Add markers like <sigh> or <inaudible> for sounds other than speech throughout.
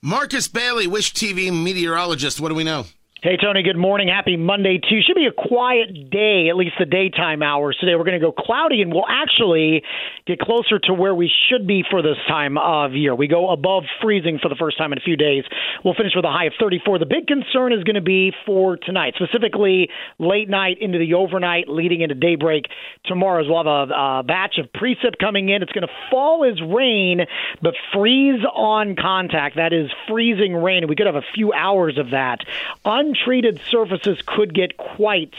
Marcus Bailey, Wish TV meteorologist. What do we know? Hey, Tony, good morning. Happy Monday, too. Should be a quiet day, at least the daytime hours today. We're going to go cloudy, and we'll actually get closer to where we should be for this time of year. We go above freezing for the first time in a few days. We'll finish with a high of 34. The big concern is going to be for tonight, specifically late night into the overnight, leading into daybreak tomorrow. We'll have a, a batch of precip coming in. It's going to fall as rain, but freeze on contact. That is freezing rain, we could have a few hours of that. Un- untreated surfaces could get quite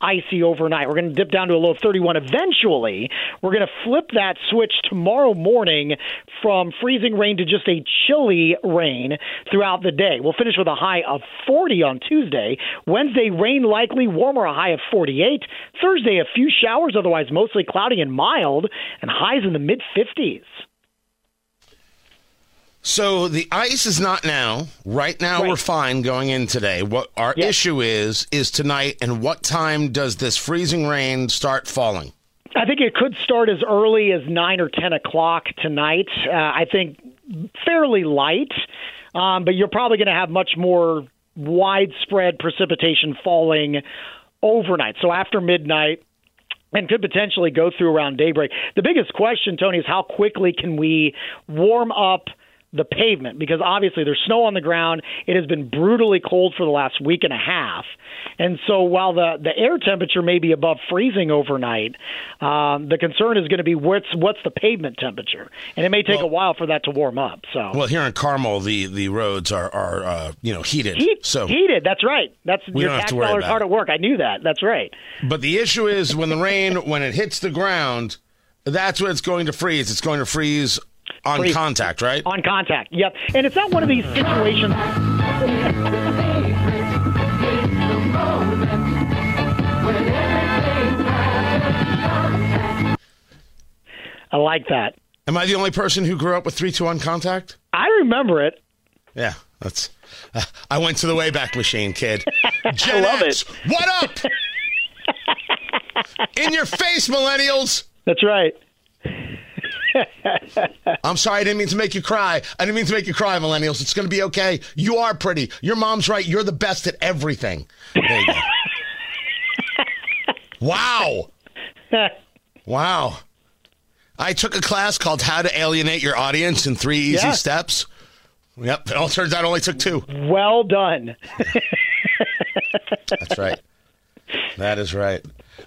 icy overnight. We're going to dip down to a low of 31 eventually. We're going to flip that switch tomorrow morning from freezing rain to just a chilly rain throughout the day. We'll finish with a high of 40 on Tuesday. Wednesday, rain likely, warmer, a high of 48. Thursday, a few showers, otherwise mostly cloudy and mild, and highs in the mid 50s. So the ice is not now. Right now, Right. we're fine going in today. What our Yes. issue is is tonight, and what time does this freezing rain start falling? I think it could start as early as nine or ten o'clock tonight. Uh, I think fairly light, um, but you're probably going to have much more widespread precipitation falling overnight. So after midnight. And could potentially go through around daybreak. The biggest question, Tony, is how quickly can we warm up the pavement? Because obviously there's snow on the ground. It has been brutally cold for the last week and a half. And so while the, the air temperature may be above freezing overnight, um, the concern is going to be what's what's the pavement temperature, and it may take Well- a while for that to warm up. So Well, here in Carmel, the the roads are are uh, you know heated. Heat, so, heated. That's right. That's your tax dollars hard at work. I knew that. That's right. but the issue is when the rain when it hits the ground, that's when it's going to freeze. It's going to freeze on Freeze. contact, right? On contact. Yep. And it's not one of these situations. I like that. Am I the only person who grew up with three two on contact? I remember it. Yeah, that's. Uh, I went to the Wayback Machine, kid. <laughs> I love X, What up? <laughs> In your face, millennials. That's right. <laughs> I'm sorry, I didn't mean to make you cry. I didn't mean to make you cry, millennials. It's going to be okay. You are pretty. Your mom's right. You're the best at everything. There you go. <laughs> wow. Wow. I took a class called How to Alienate Your Audience in Three Easy Yeah. Steps. Yep. It all turns out it only took two. well done. That's right. That is right.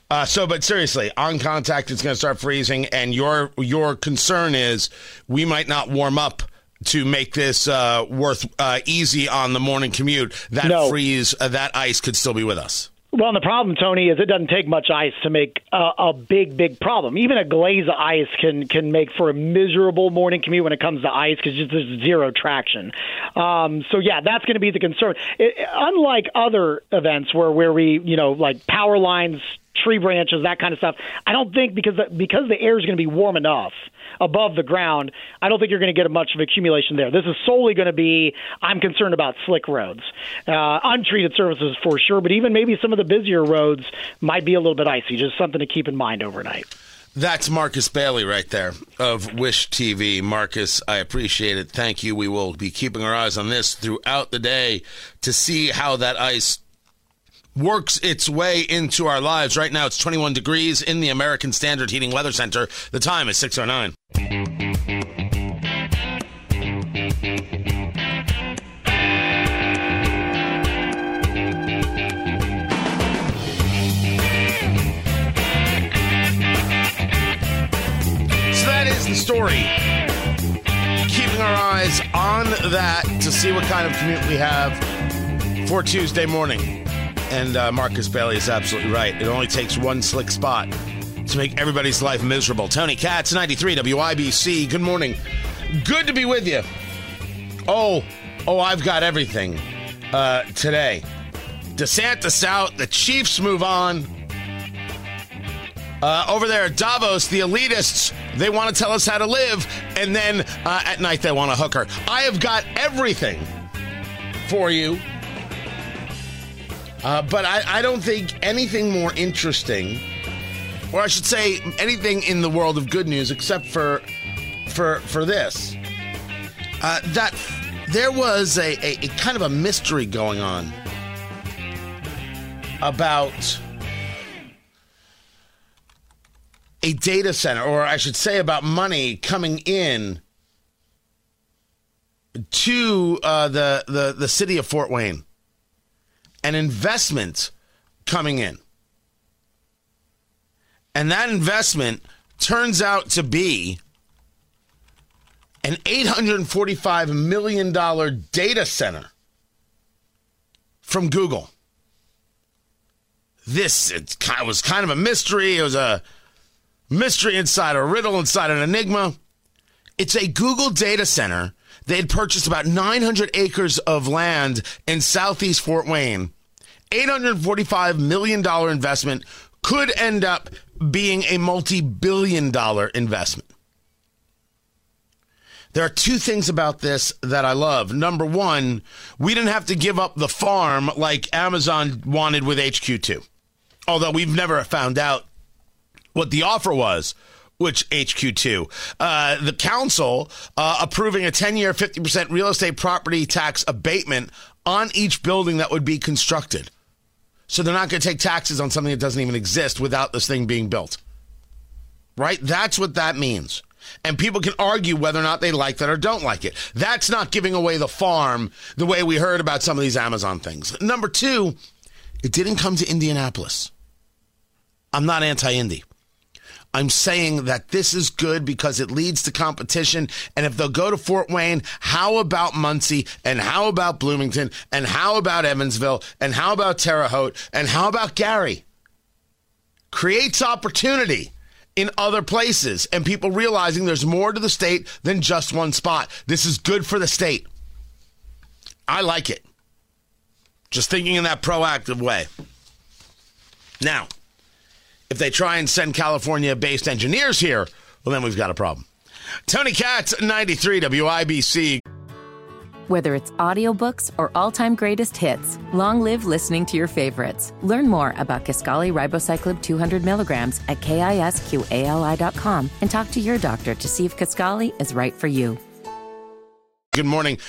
Uh, so, but seriously, on contact, it's going to start freezing, and your your concern is we might not warm up to make this uh, worth uh, easy on the morning commute. That No. freeze, uh, that ice could still be with us. Well, and the problem, Tony, is it doesn't take much ice to make a, a big, big problem. Even a glaze of ice can can make for a miserable morning commute when it comes to ice because there's zero traction. Um, so yeah, that's going to be the concern. It, unlike other events where where we, you know, like power lines, tree branches, that kind of stuff. I don't think because the, because the air is going to be warm enough above the ground, I don't think you're going to get much of accumulation there. This is solely going to be, I'm concerned about slick roads, uh, untreated surfaces for sure, but even maybe some of the busier roads might be a little bit icy. Just something to keep in mind overnight. That's Marcus Bailey right there of Wish TV. Marcus, I appreciate it. Thank you. We will be keeping our eyes on this throughout the day to see how that ice works its way into our lives. Right now, it's 21 degrees in the American Standard Heating Weather Center. The time is 609. So that is the story. Keeping our eyes on that to see what kind of commute we have for Tuesday morning. And uh, Marcus Bailey is absolutely right. It only takes one slick spot to make everybody's life miserable. Tony Katz, 93 WIBC. Good morning. Good to be with you Oh, oh, I've got everything uh, today. DeSantis out. The Chiefs move on. Uh, over there at Davos, the elitists, they want to tell us how to live, and then uh, at night they want to hook her. I have got everything for you. Uh, but I, I don't think anything more interesting, or I should say anything in the world of good news, except for for for this, uh, that there was a, a, a kind of a mystery going on about a data center, or I should say about money coming in to uh, the, the, the city of Fort Wayne, an investment coming in. And that investment turns out to be an $845 million data center from Google. This it was kind of a mystery. It was a mystery inside a riddle inside an enigma. It's a Google data center. They had purchased about 900 acres of land in southeast Fort Wayne. $845 million investment could end up being a multi billion dollar investment. There are two things about this that I love. Number one, we didn't have to give up the farm like Amazon wanted with HQ2. Although we've never found out what the offer was, which HQ2. Uh, the council uh, approving a 10 year, 50% real estate property tax abatement on each building that would be constructed. So they're not going to take taxes on something that doesn't even exist without this thing being built. Right? That's what that means. And people can argue whether or not they like that or don't like it. That's not giving away the farm the way we heard about some of these Amazon things. Number two, it didn't come to Indianapolis. I'm not anti Indy. I'm saying that this is good because it leads to competition. And if they'll go to Fort Wayne, how about Muncie? And how about Bloomington? And how about Evansville? And how about Terre Haute? And how about Gary? Creates opportunity in other places and people realizing there's more to the state than just one spot. This is good for the state. I like it. Just thinking in that proactive way. Now, if they try and send California based engineers here, well, then we've got a problem. Tony Katz, 93 WIBC. Whether it's audiobooks or all-time greatest hits, long live listening to your favorites. Learn more about Kisqali Ribociclib 200 milligrams at kisqali.com and talk to your doctor to see if Kisqali is right for you. Good morning.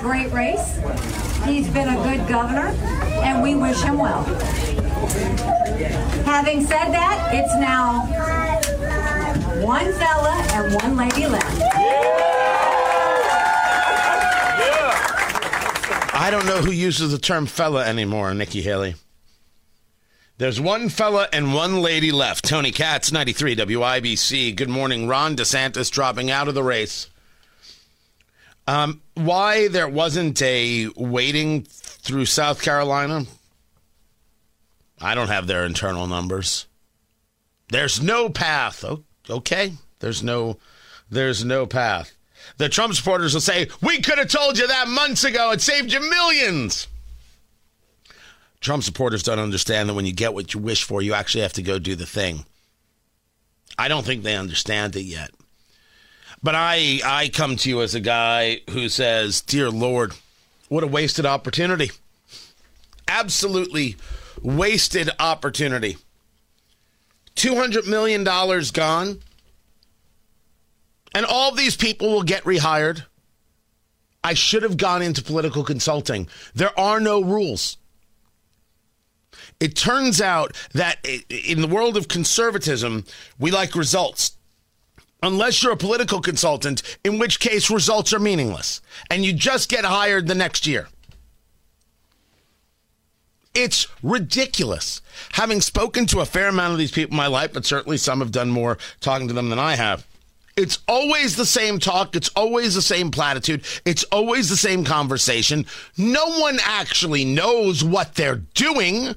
Great race. He's been a good governor, and we wish him well. Having said that, it's now one fella and one lady left. I don't know who uses the term fella anymore, Nikki Haley. There's one fella and one lady left. Tony Katz, 93 WIBC. Good morning. Ron DeSantis dropping out of the race. Um, why there wasn't a waiting through South Carolina? I don't have their internal numbers. There's no path. Okay, there's no, there's no path. The Trump supporters will say, "We could have told you that months ago. It saved you millions. Trump supporters don't understand that when you get what you wish for, you actually have to go do the thing. I don't think they understand it yet. But I I come to you as a guy who says, "Dear Lord, what a wasted opportunity. Absolutely wasted opportunity. 200 million dollars gone. And all these people will get rehired. I should have gone into political consulting. There are no rules. It turns out that in the world of conservatism, we like results. Unless you're a political consultant, in which case results are meaningless and you just get hired the next year. It's ridiculous. Having spoken to a fair amount of these people in my life, but certainly some have done more talking to them than I have. It's always the same talk. It's always the same platitude. It's always the same conversation. No one actually knows what they're doing.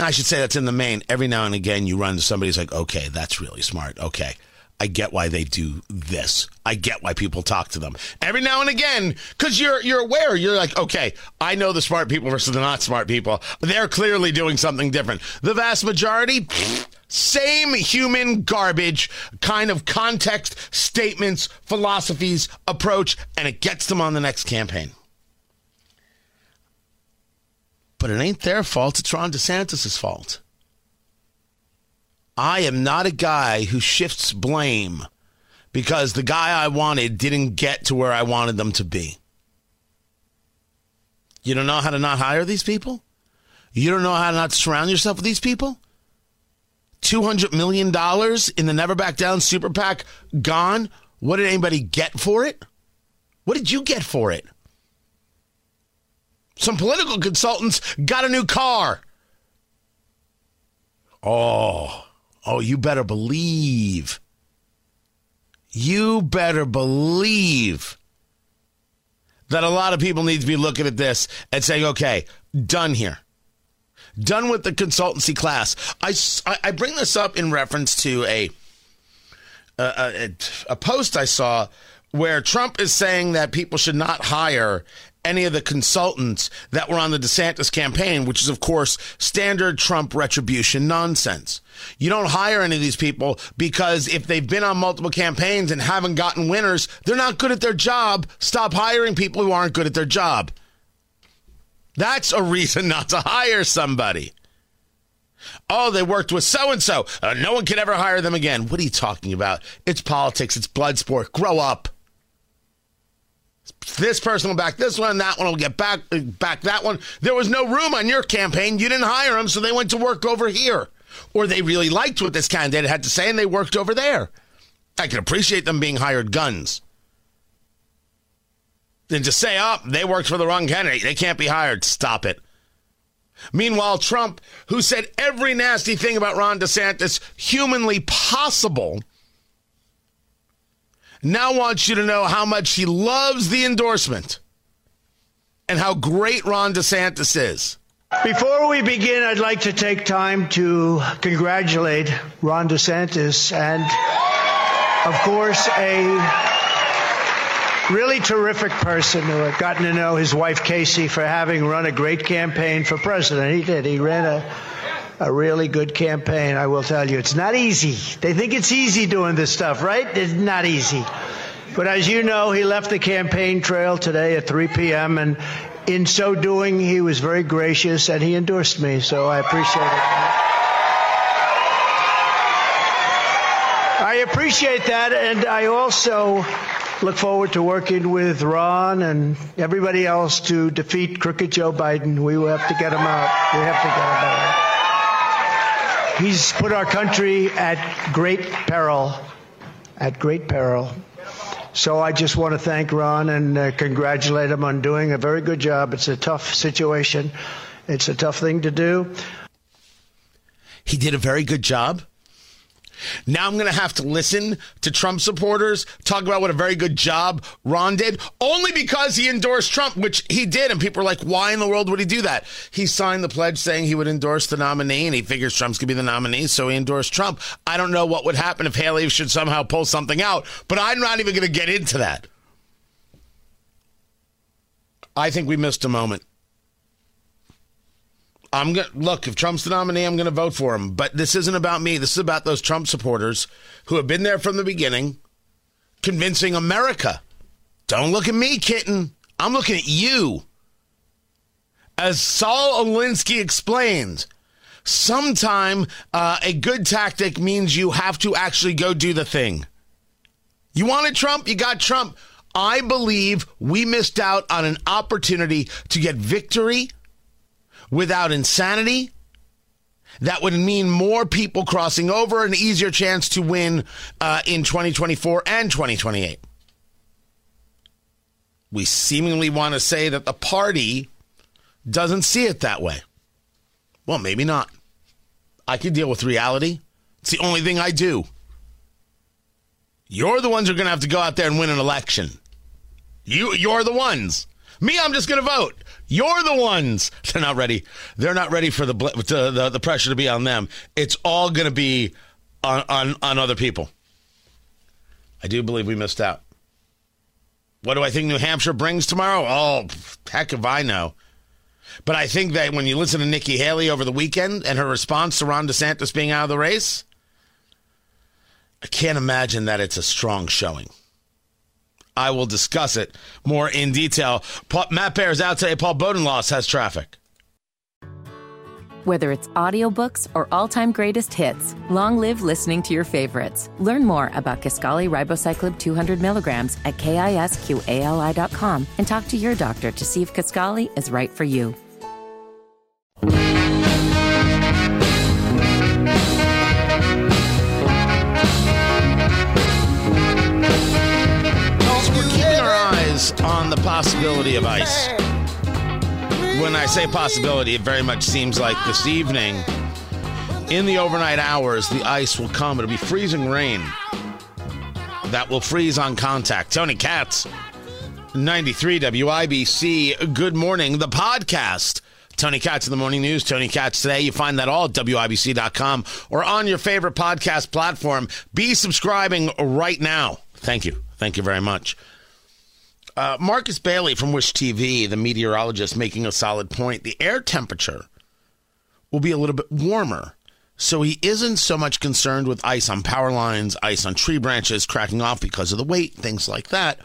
I should say that's in the main. Every now and again, you run to somebody who's like, okay, that's really smart. Okay. I get why they do this. I get why people talk to them every now and again because you're you're aware. You're like, okay, I know the smart people versus the not smart people. They're clearly doing something different. The vast majority, same human garbage kind of context, statements, philosophies, approach, and it gets them on the next campaign. But it ain't their fault. It's Ron DeSantis' fault. I am not a guy who shifts blame because the guy I wanted didn't get to where I wanted them to be. You don't know how to not hire these people? You don't know how to not surround yourself with these people? $200 million in the Never Back Down Super PAC gone. What did anybody get for it? What did you get for it? Some political consultants got a new car. Oh, Oh, you better believe. You better believe that a lot of people need to be looking at this and saying, okay, done here. Done with the consultancy class. I, I bring this up in reference to a, a, a post I saw where Trump is saying that people should not hire any of the consultants that were on the DeSantis campaign, which is, of course, standard Trump retribution nonsense. You don't hire any of these people because if they've been on multiple campaigns and haven't gotten winners, they're not good at their job. Stop hiring people who aren't good at their job. That's a reason <laughs> not to hire somebody. Oh, they worked with so and so. No one can ever hire them again. What are you talking about? It's politics, it's blood sport. Grow up this person will back this one, that one will get back back that one. There was no room on your campaign. You didn't hire them, so they went to work over here. Or they really liked what this candidate had to say and they worked over there. I can appreciate them being hired guns. Then to say, oh, they worked for the wrong candidate. They can't be hired. Stop it. Meanwhile, Trump, who said every nasty thing about Ron DeSantis humanly possible, now wants you to know how much he loves the endorsement and how great Ron DeSantis is. Before we begin, I'd like to take time to congratulate Ron DeSantis and, of course, a really terrific person who I've gotten to know his wife, Casey, for having run a great campaign for president. He did. He ran a a really good campaign, I will tell you. It's not easy. They think it's easy doing this stuff, right? It's not easy. But as you know, he left the campaign trail today at 3 p.m. and in so doing, he was very gracious and he endorsed me. So I appreciate it. I appreciate that. And I also look forward to working with Ron and everybody else to defeat crooked Joe Biden. We will have to get him out. We have to get him out. He's put our country at great peril, at great peril. So I just want to thank Ron and uh, congratulate him on doing a very good job. It's a tough situation. It's a tough thing to do. He did a very good job. Now I'm going to have to listen to Trump supporters talk about what a very good job Ron did, only because he endorsed Trump, which he did. And people are like, why in the world would he do that? He signed the pledge saying he would endorse the nominee, and he figures Trump's going to be the nominee, so he endorsed Trump. I don't know what would happen if Haley should somehow pull something out, but I'm not even going to get into that. I think we missed a moment. I'm gonna look if Trump's the nominee, I'm gonna vote for him. But this isn't about me. This is about those Trump supporters who have been there from the beginning, convincing America. Don't look at me, kitten. I'm looking at you. As Saul Alinsky explains, sometime uh, a good tactic means you have to actually go do the thing. You wanted Trump, you got Trump. I believe we missed out on an opportunity to get victory without insanity, that would mean more people crossing over, an easier chance to win uh, in 2024 and 2028. We seemingly want to say that the party doesn't see it that way. Well, maybe not. I can deal with reality. It's the only thing I do. You're the ones who are going to have to go out there and win an election. You, you're the ones. Me, I'm just going to vote. You're the ones. <laughs> They're not ready. They're not ready for the the, the, pressure to be on them. It's all going to be on, on on other people. I do believe we missed out. What do I think New Hampshire brings tomorrow? Oh, heck if I know. But I think that when you listen to Nikki Haley over the weekend and her response to Ron DeSantis being out of the race, I can't imagine that it's a strong showing. I will discuss it more in detail. Matt Bear's out today. Paul Bodenloss has traffic. Whether it's audiobooks or all-time greatest hits, long live listening to your favorites. Learn more about Kisqali Ribociclib 200 milligrams at kisqali.com and talk to your doctor to see if Kisqali is right for you. Possibility of ice. When I say possibility, it very much seems like this evening, in the overnight hours, the ice will come. It'll be freezing rain that will freeze on contact. Tony Katz, 93 WIBC. Good morning. The podcast. Tony Katz in the Morning News, Tony Katz today. You find that all at WIBC.com or on your favorite podcast platform. Be subscribing right now. Thank you. Thank you very much. Uh, Marcus Bailey from Wish TV, the meteorologist, making a solid point. The air temperature will be a little bit warmer. So he isn't so much concerned with ice on power lines, ice on tree branches cracking off because of the weight, things like that.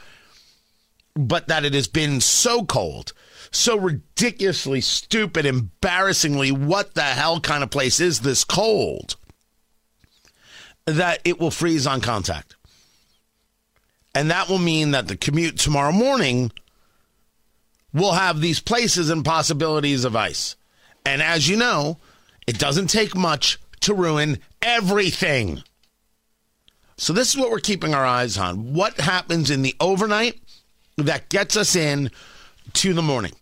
But that it has been so cold, so ridiculously stupid, embarrassingly, what the hell kind of place is this cold? That it will freeze on contact. And that will mean that the commute tomorrow morning will have these places and possibilities of ice. And as you know, it doesn't take much to ruin everything. So, this is what we're keeping our eyes on. What happens in the overnight that gets us in to the morning?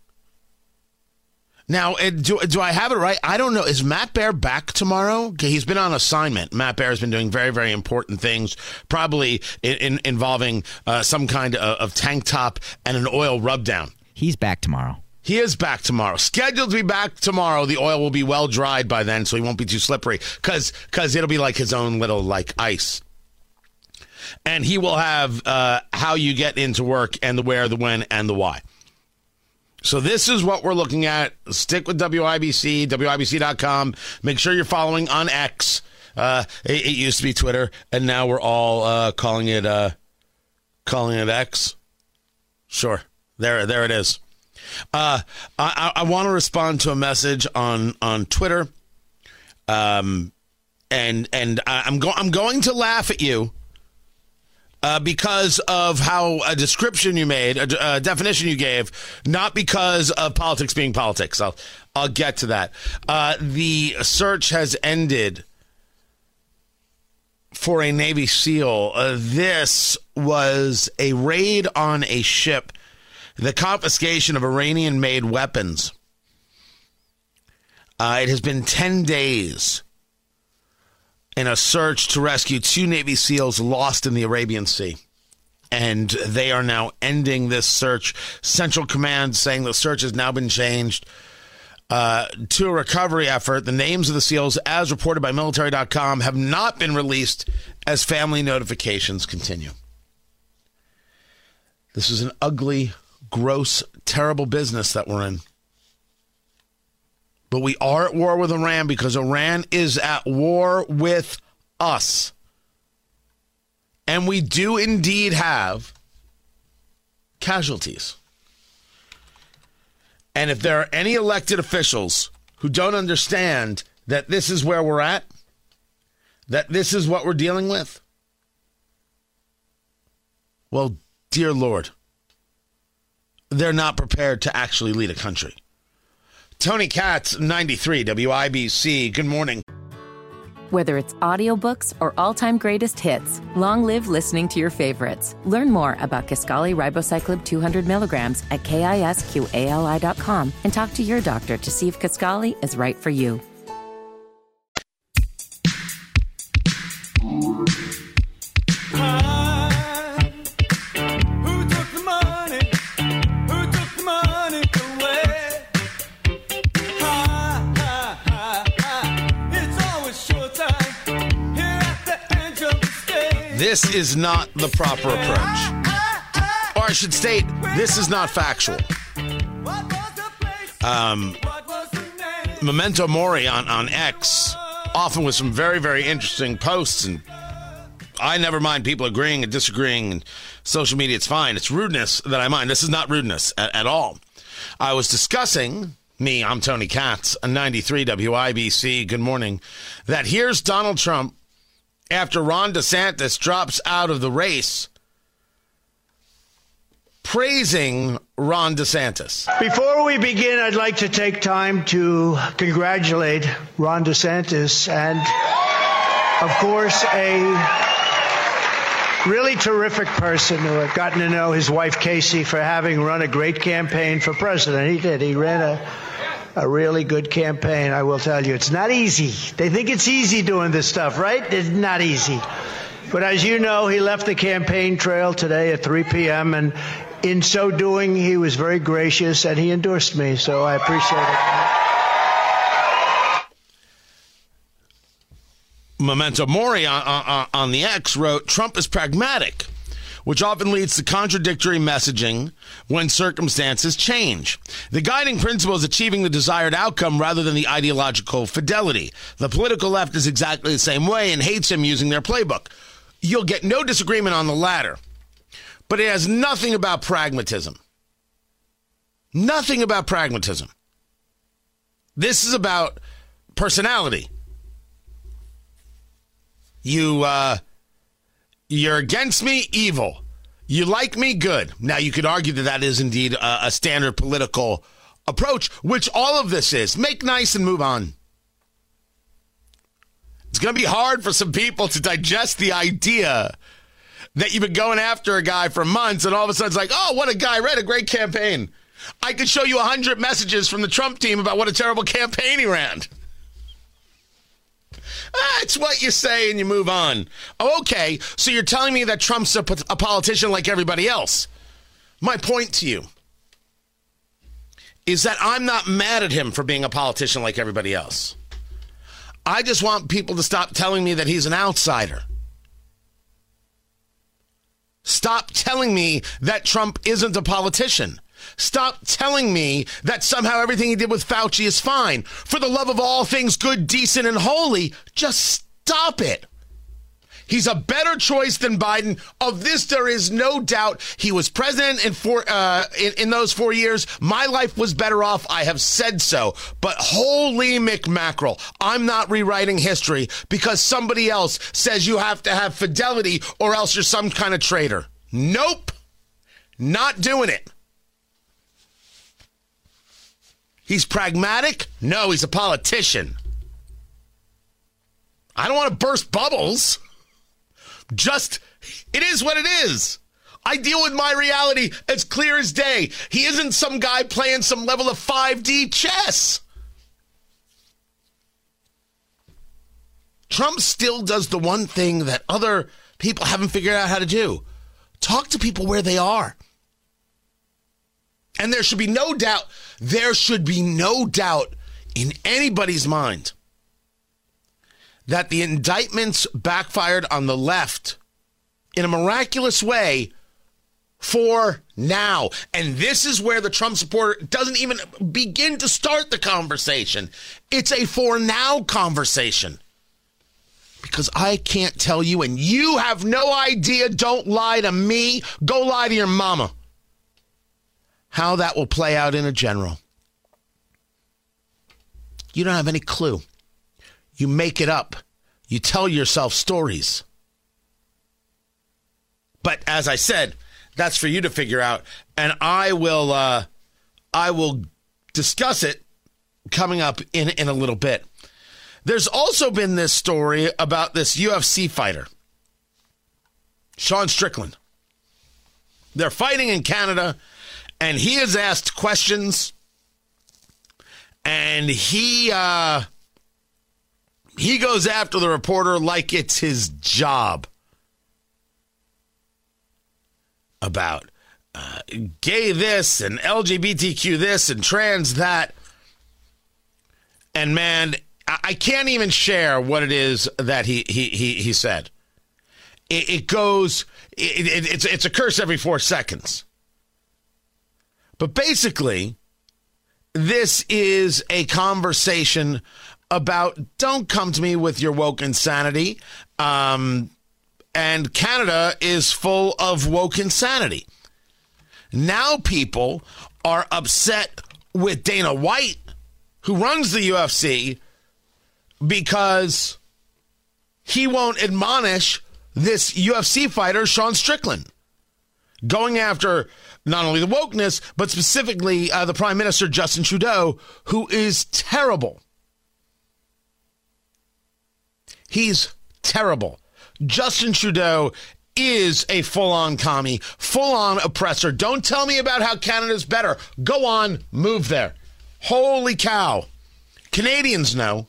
Now, do, do I have it right? I don't know. Is Matt Bear back tomorrow? Okay, he's been on assignment. Matt Bear has been doing very, very important things, probably in, in, involving uh, some kind of, of tank top and an oil rub down. He's back tomorrow. He is back tomorrow. Scheduled to be back tomorrow. The oil will be well dried by then, so he won't be too slippery. Cause, cause it'll be like his own little like ice. And he will have uh, how you get into work and the where, the when, and the why. So this is what we're looking at. Stick with WIBC, WIBC.com. Make sure you're following on X. Uh, it, it, used to be Twitter, and now we're all uh, calling it uh, calling it X. Sure, there, there it is. Uh, I, I want to respond to a message on on Twitter, um, and and I'm going I'm going to laugh at you uh, because of how a description you made, a, a, definition you gave, not because of politics being politics. I'll I'll get to that. Uh, the search has ended for a Navy SEAL. Uh, this was a raid on a ship, the confiscation of Iranian-made weapons. Uh, it has been ten days in a search to rescue two Navy SEALs lost in the Arabian Sea. And they are now ending this search. Central Command saying the search has now been changed uh, to a recovery effort. The names of the SEALs, as reported by military.com, have not been released as family notifications continue. This is an ugly, gross, terrible business that we're in. But we are at war with Iran because Iran is at war with us. And we do indeed have casualties. And if there are any elected officials who don't understand that this is where we're at, that this is what we're dealing with, well, dear Lord, they're not prepared to actually lead a country Tony Katz, 93 WIBC. Good morning. Whether it's audiobooks or all-time greatest hits, long live listening to your favorites. Learn more about Kisqali Ribociclib 200 milligrams at kisqali.com and talk to your doctor to see if Kisqali is right for you. This is not the proper approach. Or I should state, this is not factual. Um? Memento Mori on, on X, often with some very, very interesting posts. And I never mind people agreeing and disagreeing. And social media, it's fine. It's rudeness that I mind. This is not rudeness at, at all. I was discussing, me, I'm Tony Katz, a 93 WIBC. Good morning. That here's Donald Trump after Ron DeSantis drops out of the race, praising Ron DeSantis. Before we begin, I'd like to take time to congratulate Ron DeSantis and, of course, a really terrific person who I've gotten to know his wife Casey for having run a great campaign for president. He did. He ran a a really good campaign, I will tell you. It's not easy. They think it's easy doing this stuff, right? It's not easy. But as you know, he left the campaign trail today at 3 p.m. and in so doing, he was very gracious and he endorsed me, so I appreciate it. Memento Mori on, on, on the X wrote Trump is pragmatic, which often leads to contradictory messaging when circumstances change. The guiding principle is achieving the desired outcome rather than the ideological fidelity. The political left is exactly the same way and hates him using their playbook. You'll get no disagreement on the latter, but it has nothing about pragmatism. Nothing about pragmatism. This is about personality you uh you're against me evil. You like me good. Now you could argue that that is indeed a, a standard political approach which all of this is. Make nice and move on. It's going to be hard for some people to digest the idea that you've been going after a guy for months and all of a sudden it's like oh what a guy ran a great campaign. I could show you a hundred messages from the trump team about what a terrible campaign he ran Ah, it's what you say and you move on. Okay, so you're telling me that Trump's a politician like everybody else. My point to you is that I'm not mad at him for being a politician like everybody else. I just want people to stop telling me that he's an outsider. Stop telling me that Trump isn't a politician. Stop telling me that somehow everything he did with Fauci is fine. For the love of all things good, decent, and holy, just stop it. He's a better choice than Biden. Of this, there is no doubt. He was president in four uh, in, in those four years. My life was better off. I have said so. But holy McMackerel, I'm not rewriting history because somebody else says you have to have fidelity or else you're some kind of traitor. Nope, not doing it. He's pragmatic? No, he's a politician. I don't want to burst bubbles. Just, it is what it is. I deal with my reality as clear as day. He isn't some guy playing some level of 5D chess. Trump still does the one thing that other people haven't figured out how to do talk to people where they are. And there should be no doubt, there should be no doubt in anybody's mind that the indictments backfired on the left in a miraculous way for now. And this is where the Trump supporter doesn't even begin to start the conversation. It's a for now conversation. Because I can't tell you, and you have no idea, don't lie to me, go lie to your mama how that will play out in a general. You don't have any clue. You make it up. You tell yourself stories. But as I said, that's for you to figure out, and I will. Uh, I will discuss it coming up in, in a little bit. There's also been this story about this UFC fighter, Sean Strickland. They're fighting in Canada, and he has asked questions, and he uh, he goes after the reporter like it's his job about uh, gay this and LGBTQ this and trans that. And man, I I can't even share what it is that he he he, he said. It, it goes. It, it, it's it's a curse every four seconds. But basically, this is a conversation about don't come to me with your woke insanity. Um, and Canada is full of woke insanity. Now people are upset with Dana White, who runs the UFC, because he won't admonish this UFC fighter, Sean Strickland, going after not only the wokeness, but specifically uh, the Prime Minister, Justin Trudeau, who is terrible. He's terrible. Justin Trudeau is a full on commie, full on oppressor. Don't tell me about how Canada's better. Go on, move there. Holy cow. Canadians know.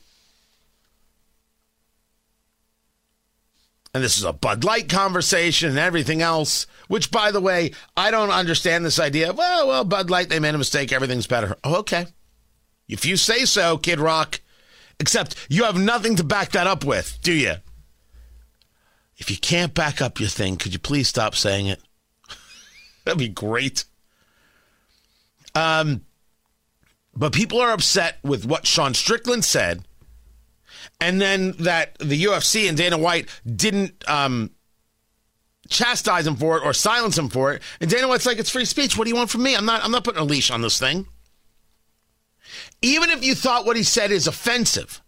And this is a Bud Light conversation and everything else, which, by the way, I don't understand this idea well, well, Bud Light, they made a mistake, everything's better. Oh, okay. If you say so, Kid Rock, except you have nothing to back that up with, do you? If you can't back up your thing, could you please stop saying it? <laughs> That'd be great. Um, but people are upset with what Sean Strickland said, and then that the UFC and Dana White didn't um, chastise him for it or silence him for it. And Dana White's like, "It's free speech. What do you want from me? I'm not. I'm not putting a leash on this thing." Even if you thought what he said is offensive,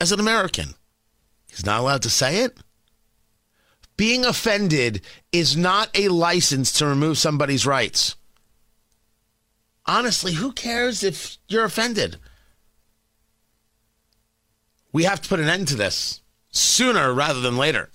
as an American, he's not allowed to say it being offended is not a license to remove somebody's rights. Honestly, who cares if you're offended? We have to put an end to this sooner rather than later.